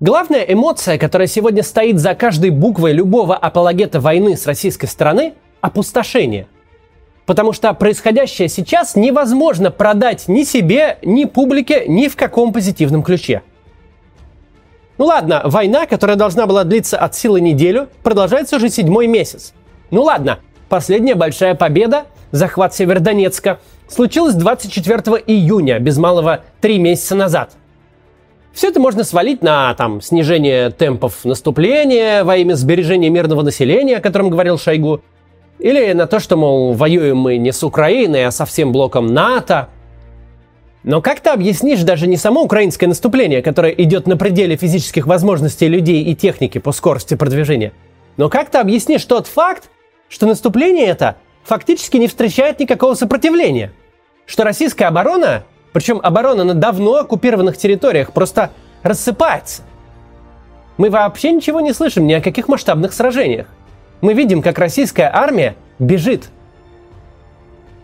Главная эмоция, которая сегодня стоит за каждой буквой любого апологета войны с российской стороны – опустошение. Потому что происходящее сейчас невозможно продать ни себе, ни публике, ни в каком позитивном ключе. Ну ладно, война, которая должна была длиться от силы неделю, продолжается уже седьмой месяц. Ну ладно, последняя большая победа, захват Северодонецка, случилась 24 июня, без малого три месяца назад – все это можно свалить на там, снижение темпов наступления во имя сбережения мирного населения, о котором говорил Шойгу, или на то, что, мол, воюем мы не с Украиной, а со всем блоком НАТО. Но как ты объяснишь даже не само украинское наступление, которое идет на пределе физических возможностей людей и техники по скорости продвижения, но как ты объяснишь тот факт, что наступление это фактически не встречает никакого сопротивления? Что российская оборона причем оборона на давно оккупированных территориях просто рассыпается. Мы вообще ничего не слышим ни о каких масштабных сражениях. Мы видим, как российская армия бежит.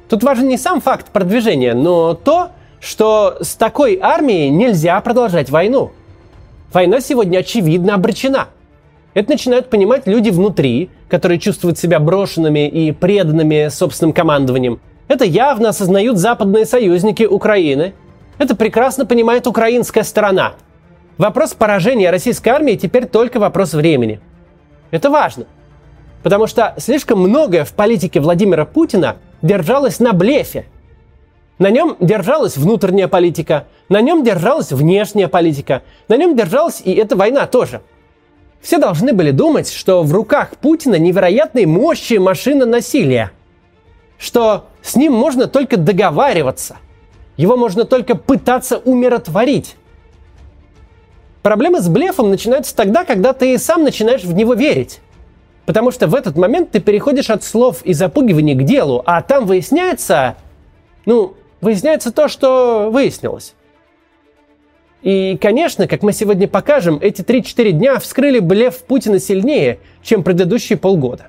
Тут важен не сам факт продвижения, но то, что с такой армией нельзя продолжать войну. Война сегодня очевидно обречена. Это начинают понимать люди внутри, которые чувствуют себя брошенными и преданными собственным командованием – это явно осознают западные союзники Украины. Это прекрасно понимает украинская сторона. Вопрос поражения российской армии теперь только вопрос времени. Это важно. Потому что слишком многое в политике Владимира Путина держалось на блефе. На нем держалась внутренняя политика, на нем держалась внешняя политика, на нем держалась и эта война тоже. Все должны были думать, что в руках Путина невероятной мощи машина насилия – что с ним можно только договариваться. Его можно только пытаться умиротворить. Проблемы с блефом начинаются тогда, когда ты сам начинаешь в него верить. Потому что в этот момент ты переходишь от слов и запугиваний к делу, а там выясняется, ну, выясняется то, что выяснилось. И, конечно, как мы сегодня покажем, эти 3-4 дня вскрыли блеф Путина сильнее, чем предыдущие полгода.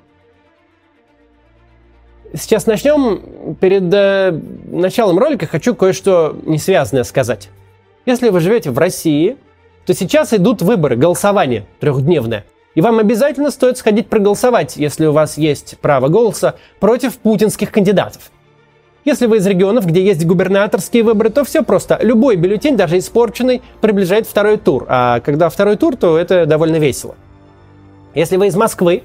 Сейчас начнем. Перед э, началом ролика хочу кое-что несвязанное сказать. Если вы живете в России, то сейчас идут выборы, голосование трехдневное. И вам обязательно стоит сходить проголосовать, если у вас есть право голоса, против путинских кандидатов. Если вы из регионов, где есть губернаторские выборы, то все просто. Любой бюллетень, даже испорченный, приближает второй тур. А когда второй тур, то это довольно весело. Если вы из Москвы,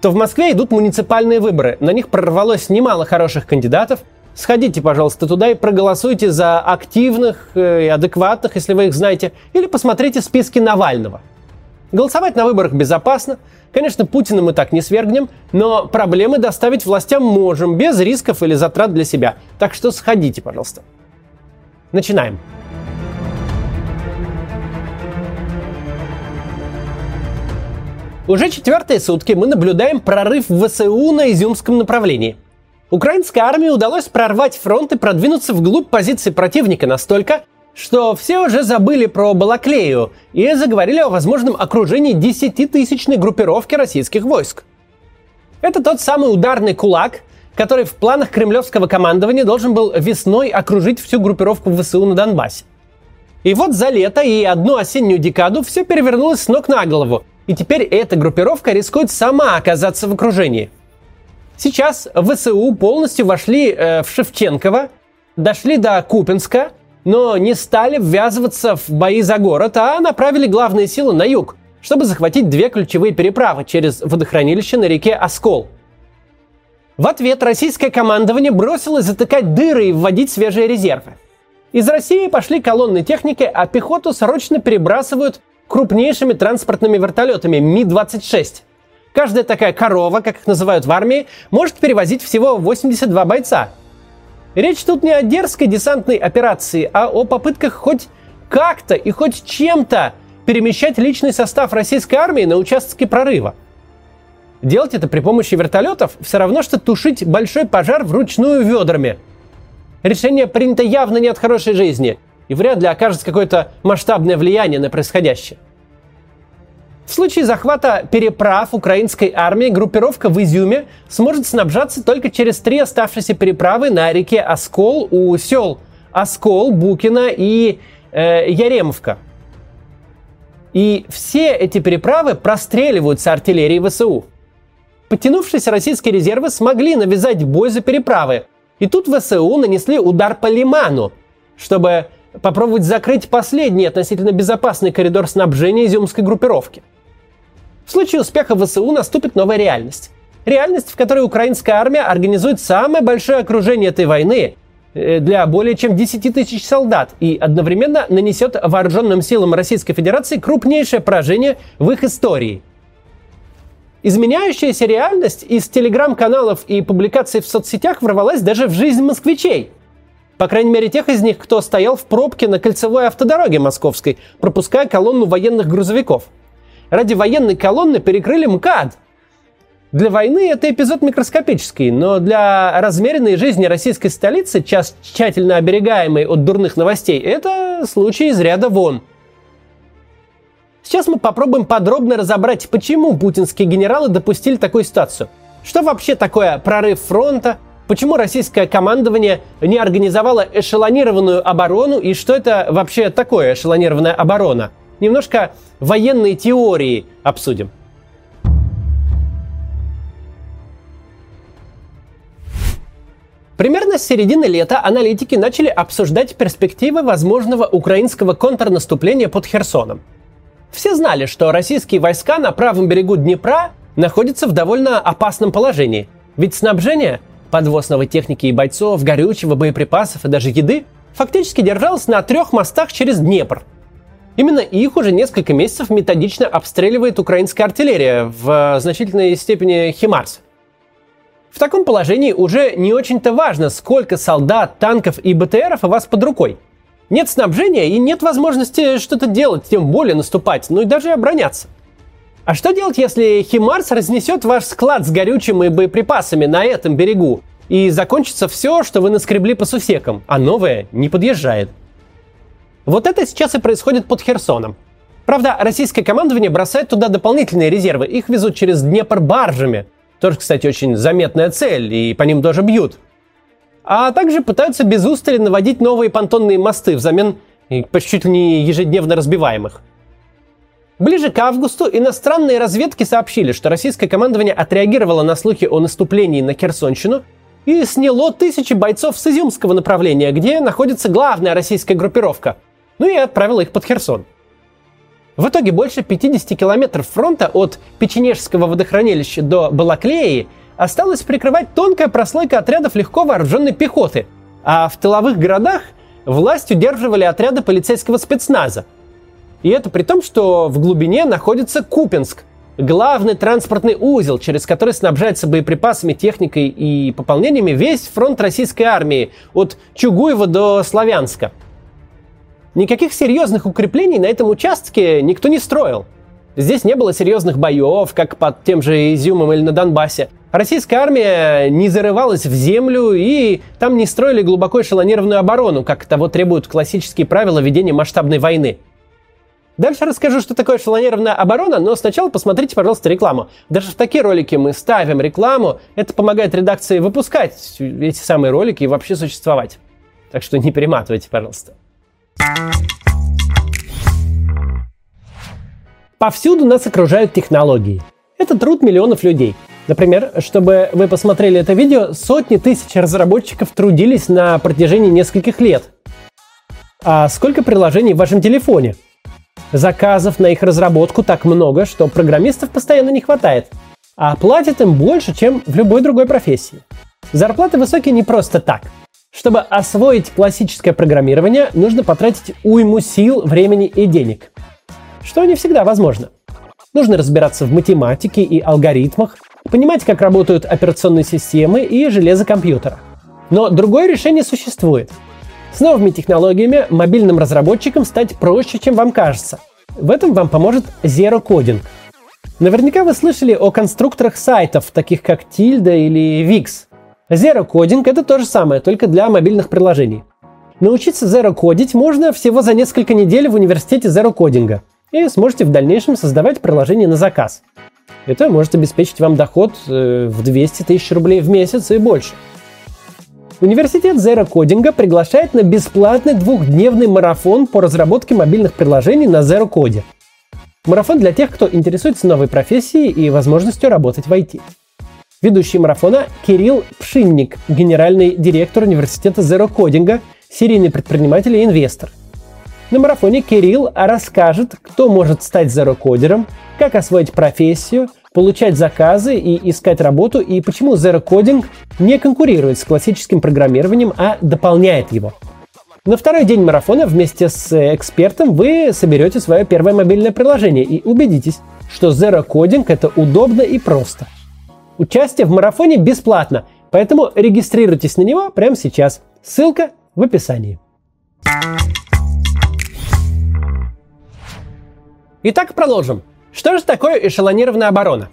то в Москве идут муниципальные выборы. На них прорвалось немало хороших кандидатов. Сходите, пожалуйста, туда и проголосуйте за активных э, и адекватных, если вы их знаете, или посмотрите списки Навального. Голосовать на выборах безопасно. Конечно, Путина мы так не свергнем, но проблемы доставить властям можем, без рисков или затрат для себя. Так что сходите, пожалуйста. Начинаем. Уже четвертые сутки мы наблюдаем прорыв ВСУ на Изюмском направлении. Украинской армии удалось прорвать фронт и продвинуться вглубь позиций противника настолько, что все уже забыли про Балаклею и заговорили о возможном окружении 10-тысячной группировки российских войск. Это тот самый ударный кулак, который в планах кремлевского командования должен был весной окружить всю группировку ВСУ на Донбассе. И вот за лето и одну осеннюю декаду все перевернулось с ног на голову – и теперь эта группировка рискует сама оказаться в окружении. Сейчас ВСУ полностью вошли э, в Шевченково, дошли до Купинска, но не стали ввязываться в бои за город, а направили главные силы на юг, чтобы захватить две ключевые переправы через водохранилище на реке Оскол. В ответ российское командование бросилось затыкать дыры и вводить свежие резервы. Из России пошли колонны техники, а пехоту срочно перебрасывают крупнейшими транспортными вертолетами Ми-26. Каждая такая корова, как их называют в армии, может перевозить всего 82 бойца. Речь тут не о дерзкой десантной операции, а о попытках хоть как-то и хоть чем-то перемещать личный состав российской армии на участке прорыва. Делать это при помощи вертолетов все равно, что тушить большой пожар вручную ведрами. Решение принято явно не от хорошей жизни и вряд ли окажет какое-то масштабное влияние на происходящее. В случае захвата переправ украинской армии группировка в Изюме сможет снабжаться только через три оставшиеся переправы на реке Оскол у сел Оскол, Букина и э, Яремовка. И все эти переправы простреливаются артиллерией ВСУ. Подтянувшиеся российские резервы смогли навязать бой за переправы. И тут ВСУ нанесли удар по Лиману, чтобы попробовать закрыть последний относительно безопасный коридор снабжения изюмской группировки. В случае успеха ВСУ наступит новая реальность. Реальность, в которой украинская армия организует самое большое окружение этой войны э, для более чем 10 тысяч солдат и одновременно нанесет вооруженным силам Российской Федерации крупнейшее поражение в их истории. Изменяющаяся реальность из телеграм-каналов и публикаций в соцсетях ворвалась даже в жизнь москвичей. По крайней мере, тех из них, кто стоял в пробке на кольцевой автодороге московской, пропуская колонну военных грузовиков. Ради военной колонны перекрыли МКАД. Для войны это эпизод микроскопический, но для размеренной жизни российской столицы, тщательно оберегаемой от дурных новостей, это случай из ряда вон – Сейчас мы попробуем подробно разобрать, почему путинские генералы допустили такую ситуацию. Что вообще такое прорыв фронта, почему российское командование не организовало эшелонированную оборону и что это вообще такое эшелонированная оборона. Немножко военные теории обсудим. Примерно с середины лета аналитики начали обсуждать перспективы возможного украинского контрнаступления под Херсоном – все знали, что российские войска на правом берегу Днепра находятся в довольно опасном положении. Ведь снабжение подвоз новой техники и бойцов, горючего, боеприпасов и даже еды фактически держалось на трех мостах через Днепр. Именно их уже несколько месяцев методично обстреливает украинская артиллерия, в значительной степени Химарс. В таком положении уже не очень-то важно, сколько солдат, танков и БТРов у вас под рукой. Нет снабжения и нет возможности что-то делать, тем более наступать, ну и даже обороняться. А что делать, если Химарс разнесет ваш склад с горючим и боеприпасами на этом берегу, и закончится все, что вы наскребли по сусекам, а новое не подъезжает? Вот это сейчас и происходит под Херсоном. Правда, российское командование бросает туда дополнительные резервы. Их везут через Днепр баржами. Тоже, кстати, очень заметная цель, и по ним тоже бьют а также пытаются без устали наводить новые понтонные мосты взамен почти ли не ежедневно разбиваемых. Ближе к августу иностранные разведки сообщили, что российское командование отреагировало на слухи о наступлении на Херсонщину и сняло тысячи бойцов с Изюмского направления, где находится главная российская группировка, ну и отправило их под Херсон. В итоге больше 50 километров фронта от Печенежского водохранилища до Балаклеи – осталось прикрывать тонкая прослойка отрядов легко вооруженной пехоты, а в тыловых городах власть удерживали отряды полицейского спецназа. И это при том, что в глубине находится Купинск, главный транспортный узел, через который снабжается боеприпасами, техникой и пополнениями весь фронт российской армии от Чугуева до Славянска. Никаких серьезных укреплений на этом участке никто не строил. Здесь не было серьезных боев, как под тем же Изюмом или на Донбассе. Российская армия не зарывалась в землю и там не строили глубоко эшелонированную оборону, как того требуют классические правила ведения масштабной войны. Дальше расскажу, что такое эшелонированная оборона, но сначала посмотрите, пожалуйста, рекламу. Даже в такие ролики мы ставим рекламу. Это помогает редакции выпускать эти самые ролики и вообще существовать. Так что не перематывайте, пожалуйста. Повсюду нас окружают технологии. Это труд миллионов людей – Например, чтобы вы посмотрели это видео, сотни тысяч разработчиков трудились на протяжении нескольких лет. А сколько приложений в вашем телефоне? Заказов на их разработку так много, что программистов постоянно не хватает. А платят им больше, чем в любой другой профессии. Зарплаты высокие не просто так. Чтобы освоить классическое программирование, нужно потратить уйму сил, времени и денег. Что не всегда возможно. Нужно разбираться в математике и алгоритмах, понимать, как работают операционные системы и железо компьютера. Но другое решение существует. С новыми технологиями мобильным разработчикам стать проще, чем вам кажется. В этом вам поможет Zero Coding. Наверняка вы слышали о конструкторах сайтов, таких как Tilda или Wix. Zero Coding — это то же самое, только для мобильных приложений. Научиться Zero кодить можно всего за несколько недель в университете Zero Coding, и сможете в дальнейшем создавать приложение на заказ. Это может обеспечить вам доход э, в 200 тысяч рублей в месяц и больше. Университет Zero Coding приглашает на бесплатный двухдневный марафон по разработке мобильных приложений на Zero Code. Марафон для тех, кто интересуется новой профессией и возможностью работать в IT. Ведущий марафона Кирилл Пшинник, генеральный директор университета Zero Coding, серийный предприниматель и инвестор. На марафоне Кирилл расскажет, кто может стать зерокодером, как освоить профессию, получать заказы и искать работу, и почему Zero Coding не конкурирует с классическим программированием, а дополняет его – на второй день марафона вместе с экспертом вы соберете свое первое мобильное приложение и убедитесь, что Zero Coding это удобно и просто. Участие в марафоне бесплатно, поэтому регистрируйтесь на него прямо сейчас. Ссылка в описании. Итак, продолжим. Что же такое эшелонированная оборона?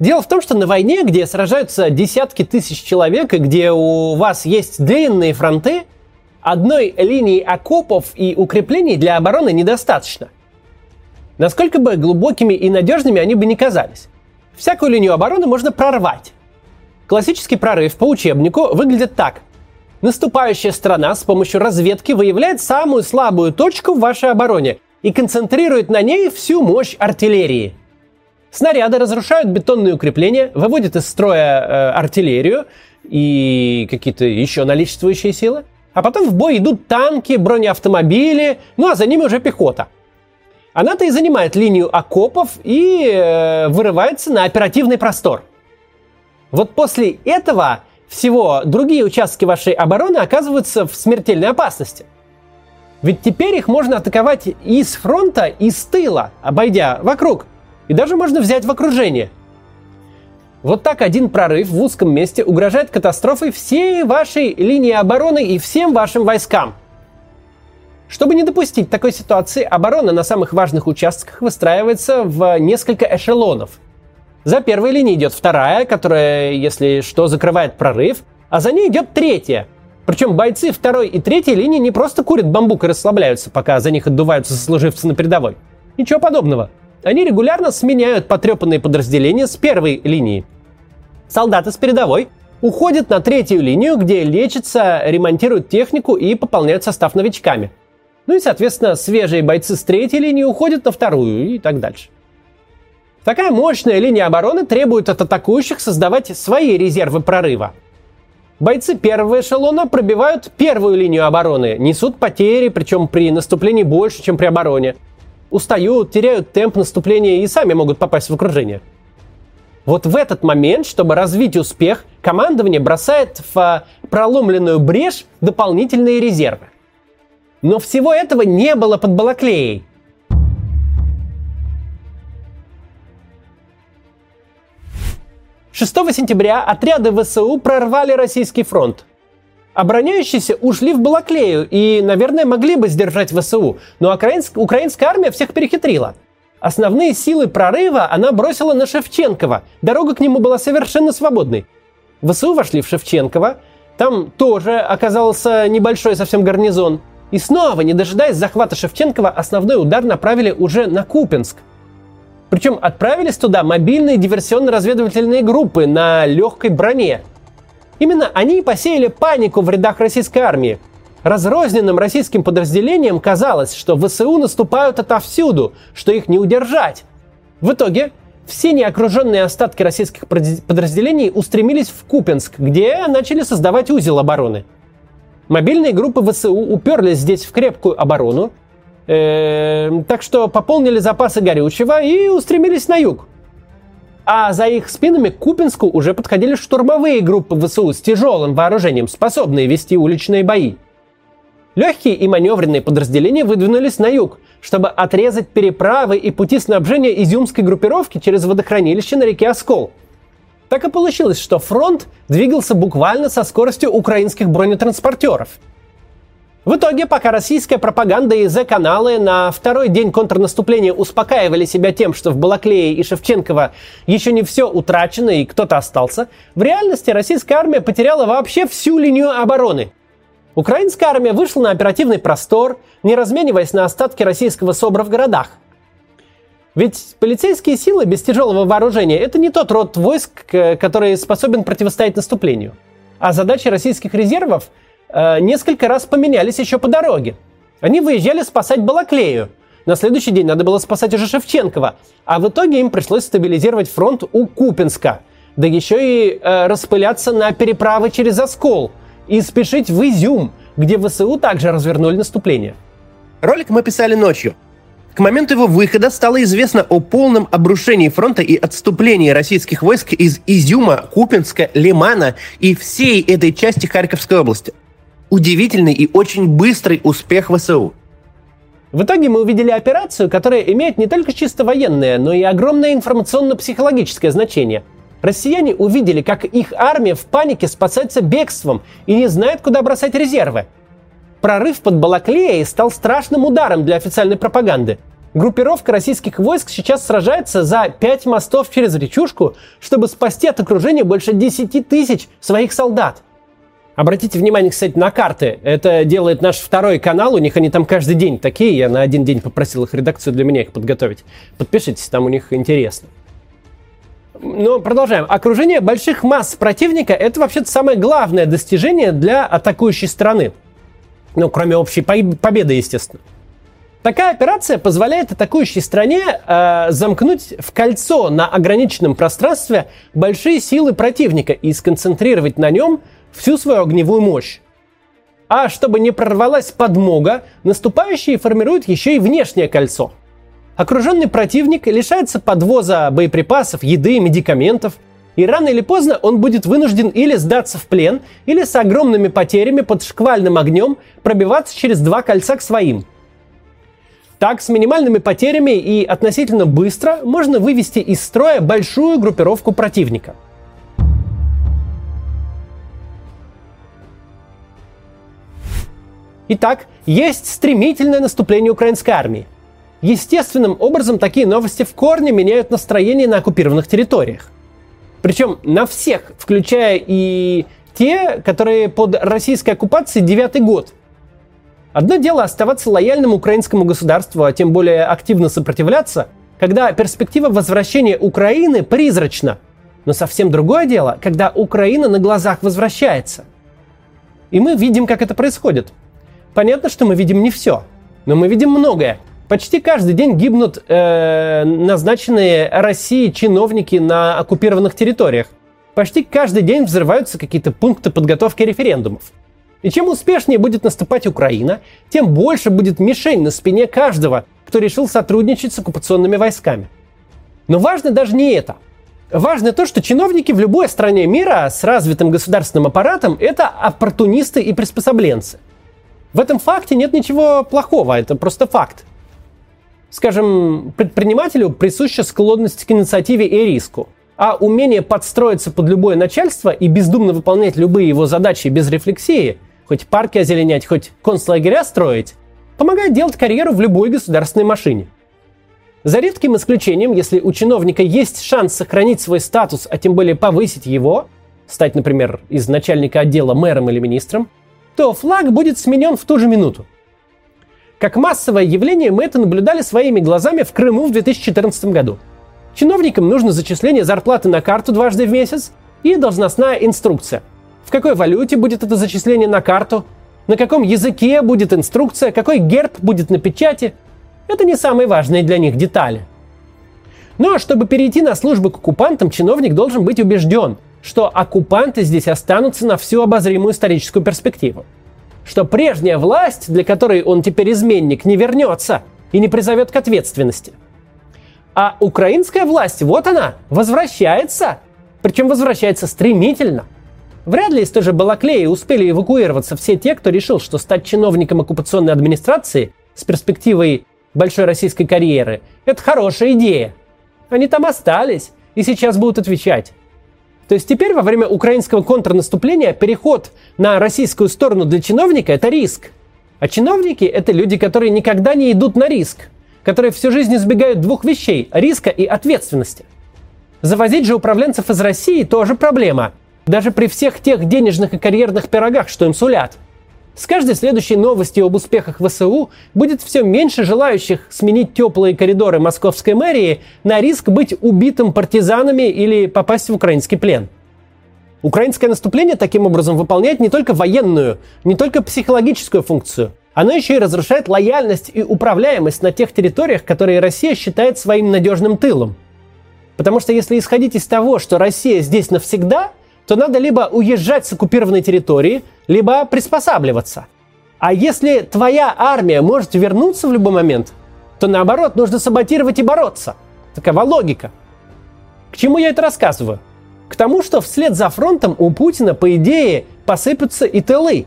Дело в том, что на войне, где сражаются десятки тысяч человек, и где у вас есть длинные фронты, одной линии окопов и укреплений для обороны недостаточно. Насколько бы глубокими и надежными они бы не казались. Всякую линию обороны можно прорвать. Классический прорыв по учебнику выглядит так. Наступающая страна с помощью разведки выявляет самую слабую точку в вашей обороне и концентрирует на ней всю мощь артиллерии. Снаряды разрушают бетонные укрепления, выводят из строя э, артиллерию и какие-то еще наличествующие силы – а потом в бой идут танки, бронеавтомобили, ну а за ними уже пехота. Она-то и занимает линию окопов и э, вырывается на оперативный простор. Вот после этого всего другие участки вашей обороны оказываются в смертельной опасности. Ведь теперь их можно атаковать и с фронта, и с тыла, обойдя вокруг. И даже можно взять в окружение – вот так один прорыв в узком месте угрожает катастрофой всей вашей линии обороны и всем вашим войскам. Чтобы не допустить такой ситуации, оборона на самых важных участках выстраивается в несколько эшелонов. За первой линией идет вторая, которая, если что, закрывает прорыв, а за ней идет третья. Причем бойцы второй и третьей линии не просто курят бамбук и расслабляются, пока за них отдуваются сослуживцы на передовой. Ничего подобного. Они регулярно сменяют потрепанные подразделения с первой линии. Солдаты с передовой уходят на третью линию, где лечатся, ремонтируют технику и пополняют состав новичками. Ну и, соответственно, свежие бойцы с третьей линии уходят на вторую и так дальше. Такая мощная линия обороны требует от атакующих создавать свои резервы прорыва. Бойцы первого эшелона пробивают первую линию обороны, несут потери, причем при наступлении больше, чем при обороне – устают, теряют темп наступления и сами могут попасть в окружение. Вот в этот момент, чтобы развить успех, командование бросает в а, проломленную брешь дополнительные резервы. Но всего этого не было под Балаклеей. Шестого сентября отряды ВСУ прорвали российский фронт. Обороняющиеся ушли в Балаклею и, наверное, могли бы сдержать ВСУ, но украинск, украинская армия всех перехитрила. Основные силы прорыва она бросила на Шевченкова. Дорога к нему была совершенно свободной. ВСУ вошли в Шевченково. Там тоже оказался небольшой совсем гарнизон. И снова, не дожидаясь захвата Шевченкова, основной удар направили уже на Купинск. Причем отправились туда мобильные диверсионно-разведывательные группы на легкой броне – Именно они посеяли панику в рядах российской армии. Разрозненным российским подразделениям казалось, что ВСУ наступают отовсюду, что их не удержать. В итоге все неокруженные остатки российских подразделений устремились в Купенск, где начали создавать узел обороны. Мобильные группы ВСУ уперлись здесь в крепкую оборону, так что пополнили запасы горючего и устремились на юг а за их спинами к Купинску уже подходили штурмовые группы ВСУ с тяжелым вооружением, способные вести уличные бои. Легкие и маневренные подразделения выдвинулись на юг, чтобы отрезать переправы и пути снабжения изюмской группировки через водохранилище на реке Оскол. Так и получилось, что фронт двигался буквально со скоростью украинских бронетранспортеров – в итоге, пока российская пропаганда и З-каналы на второй день контрнаступления успокаивали себя тем, что в Балаклее и Шевченково еще не все утрачено и кто-то остался, в реальности российская армия потеряла вообще всю линию обороны. Украинская армия вышла на оперативный простор, не размениваясь на остатки российского СОБРа в городах. Ведь полицейские силы без тяжелого вооружения – это не тот род войск, который способен противостоять наступлению. А задачи российских резервов – Э, несколько раз поменялись еще по дороге. Они выезжали спасать Балаклею, На следующий день надо было спасать уже Шевченкова. А в итоге им пришлось стабилизировать фронт у Купинска. Да еще и э, распыляться на переправы через Оскол. И спешить в Изюм, где ВСУ также развернули наступление. Ролик мы писали ночью. К моменту его выхода стало известно о полном обрушении фронта и отступлении российских войск из Изюма, Купинска, Лимана и всей этой части Харьковской области. Удивительный и очень быстрый успех ВСУ. В итоге мы увидели операцию, которая имеет не только чисто военное, но и огромное информационно-психологическое значение. Россияне увидели, как их армия в панике спасается бегством и не знает, куда бросать резервы. Прорыв под Балаклеей стал страшным ударом для официальной пропаганды. Группировка российских войск сейчас сражается за пять мостов через речушку, чтобы спасти от окружения больше 10 тысяч своих солдат. Обратите внимание, кстати, на карты. Это делает наш второй канал. У них они там каждый день такие. Я на один день попросил их редакцию для меня их подготовить. Подпишитесь, там у них интересно. Но продолжаем. Окружение больших масс противника – это вообще-то самое главное достижение для атакующей страны. Ну, кроме общей победы, естественно. Такая операция позволяет атакующей стране э, замкнуть в кольцо на ограниченном пространстве большие силы противника и сконцентрировать на нем всю свою огневую мощь. А чтобы не прорвалась подмога, наступающие формируют еще и внешнее кольцо. Окруженный противник лишается подвоза боеприпасов, еды, медикаментов, и рано или поздно он будет вынужден или сдаться в плен, или с огромными потерями под шквальным огнем пробиваться через два кольца к своим – так, с минимальными потерями и относительно быстро можно вывести из строя большую группировку противника. Итак, есть стремительное наступление украинской армии. Естественным образом такие новости в корне меняют настроение на оккупированных территориях. Причем на всех, включая и те, которые под российской оккупацией девятый год, Одно дело оставаться лояльным украинскому государству, а тем более активно сопротивляться, когда перспектива возвращения Украины призрачна. Но совсем другое дело, когда Украина на глазах возвращается. И мы видим, как это происходит. Понятно, что мы видим не все, но мы видим многое. Почти каждый день гибнут э, назначенные России чиновники на оккупированных территориях. Почти каждый день взрываются какие-то пункты подготовки референдумов. И чем успешнее будет наступать Украина, тем больше будет мишень на спине каждого, кто решил сотрудничать с оккупационными войсками. Но важно даже не это. Важно то, что чиновники в любой стране мира с развитым государственным аппаратом – это оппортунисты и приспособленцы. В этом факте нет ничего плохого, это просто факт. Скажем, предпринимателю присуща склонность к инициативе и риску, а умение подстроиться под любое начальство и бездумно выполнять любые его задачи без рефлексии хоть парки озеленять, хоть концлагеря строить, помогает делать карьеру в любой государственной машине. За редким исключением, если у чиновника есть шанс сохранить свой статус, а тем более повысить его, стать, например, из начальника отдела мэром или министром, то флаг будет сменен в ту же минуту. Как массовое явление мы это наблюдали своими глазами в Крыму в 2014 году. Чиновникам нужно зачисление зарплаты на карту дважды в месяц и должностная инструкция – в какой валюте будет это зачисление на карту, на каком языке будет инструкция, какой герб будет на печати. Это не самые важные для них детали. Но чтобы перейти на службу к оккупантам, чиновник должен быть убежден, что оккупанты здесь останутся на всю обозримую историческую перспективу. Что прежняя власть, для которой он теперь изменник, не вернется и не призовет к ответственности. А украинская власть, вот она, возвращается. Причем возвращается стремительно – Вряд ли из той же Балаклеи успели эвакуироваться все те, кто решил, что стать чиновником оккупационной администрации с перспективой большой российской карьеры – это хорошая идея. Они там остались и сейчас будут отвечать. То есть теперь во время украинского контрнаступления переход на российскую сторону для чиновника – это риск. А чиновники – это люди, которые никогда не идут на риск, которые всю жизнь избегают двух вещей – риска и ответственности. Завозить же управленцев из России тоже проблема – даже при всех тех денежных и карьерных пирогах, что им сулят. С каждой следующей новостью об успехах ВСУ будет все меньше желающих сменить теплые коридоры московской мэрии на риск быть убитым партизанами или попасть в украинский плен. Украинское наступление таким образом выполняет не только военную, не только психологическую функцию. Оно еще и разрушает лояльность и управляемость на тех территориях, которые Россия считает своим надежным тылом. Потому что если исходить из того, что Россия здесь навсегда, то надо либо уезжать с оккупированной территории, либо приспосабливаться. А если твоя армия может вернуться в любой момент, то наоборот, нужно саботировать и бороться. Такова логика. К чему я это рассказываю? К тому, что вслед за фронтом у Путина, по идее, посыпятся и тылы.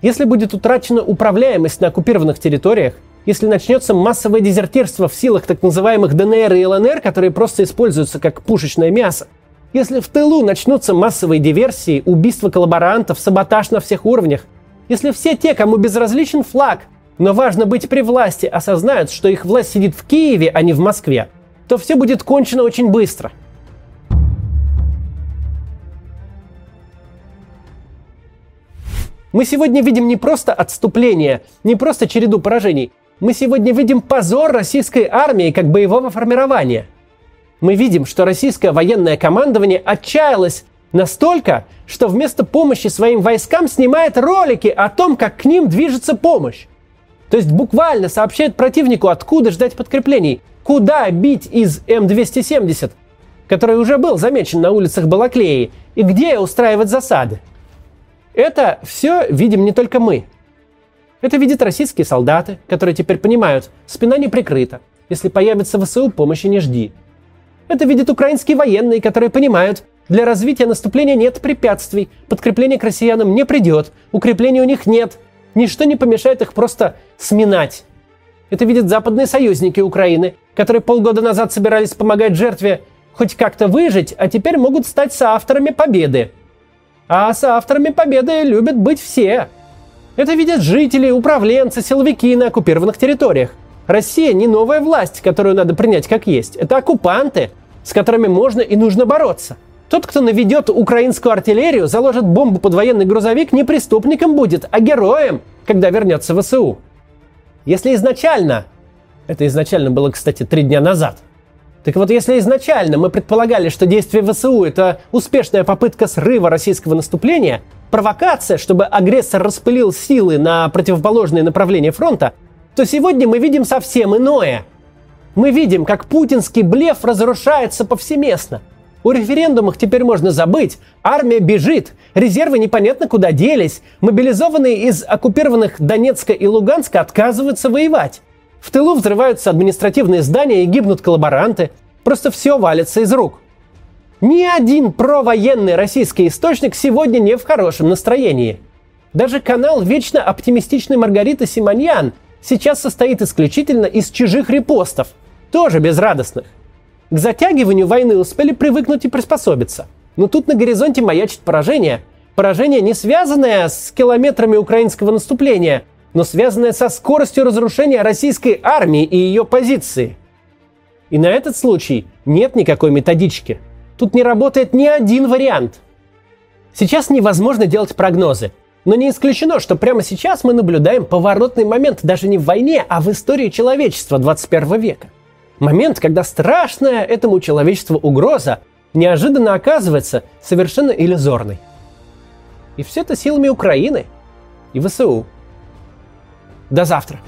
Если будет утрачена управляемость на оккупированных территориях, если начнется массовое дезертирство в силах так называемых ДНР и ЛНР, которые просто используются как пушечное мясо, если в тылу начнутся массовые диверсии, убийства коллаборантов, саботаж на всех уровнях, если все те, кому безразличен флаг, но важно быть при власти, осознают, что их власть сидит в Киеве, а не в Москве, то все будет кончено очень быстро. Мы сегодня видим не просто отступление, не просто череду поражений. Мы сегодня видим позор российской армии как боевого формирования. Мы видим, что российское военное командование отчаялось настолько, что вместо помощи своим войскам снимает ролики о том, как к ним движется помощь. То есть буквально сообщает противнику, откуда ждать подкреплений, куда бить из М270, который уже был замечен на улицах Балаклеи, и где устраивать засады. Это все видим не только мы. Это видят российские солдаты, которые теперь понимают, спина не прикрыта. Если появится ВСУ, помощи не жди. Это видят украинские военные, которые понимают, для развития наступления нет препятствий, подкрепление к россиянам не придет, укреплений у них нет, ничто не помешает их просто сминать. Это видят западные союзники Украины, которые полгода назад собирались помогать жертве хоть как-то выжить, а теперь могут стать соавторами победы. А соавторами победы любят быть все. Это видят жители, управленцы, силовики на оккупированных территориях. Россия не новая власть, которую надо принять как есть. Это оккупанты, с которыми можно и нужно бороться. Тот, кто наведет украинскую артиллерию, заложит бомбу под военный грузовик, не преступником будет, а героем, когда вернется ВСУ. Если изначально, это изначально было, кстати, три дня назад – так вот, если изначально мы предполагали, что действие ВСУ – это успешная попытка срыва российского наступления, провокация, чтобы агрессор распылил силы на противоположные направления фронта, то сегодня мы видим совсем иное. Мы видим, как путинский блеф разрушается повсеместно. О референдумах теперь можно забыть. Армия бежит, резервы непонятно куда делись, мобилизованные из оккупированных Донецка и Луганска отказываются воевать. В тылу взрываются административные здания и гибнут коллаборанты. Просто все валится из рук. Ни один провоенный российский источник сегодня не в хорошем настроении. Даже канал вечно оптимистичной Маргариты Симоньян сейчас состоит исключительно из чужих репостов, тоже безрадостных. К затягиванию войны успели привыкнуть и приспособиться. Но тут на горизонте маячит поражение. Поражение, не связанное с километрами украинского наступления, но связанная со скоростью разрушения российской армии и ее позиции. И на этот случай нет никакой методички. Тут не работает ни один вариант. Сейчас невозможно делать прогнозы, но не исключено, что прямо сейчас мы наблюдаем поворотный момент даже не в войне, а в истории человечества 21 века. Момент, когда страшная этому человечеству угроза неожиданно оказывается совершенно иллюзорной. И все это силами Украины и ВСУ. До завтра!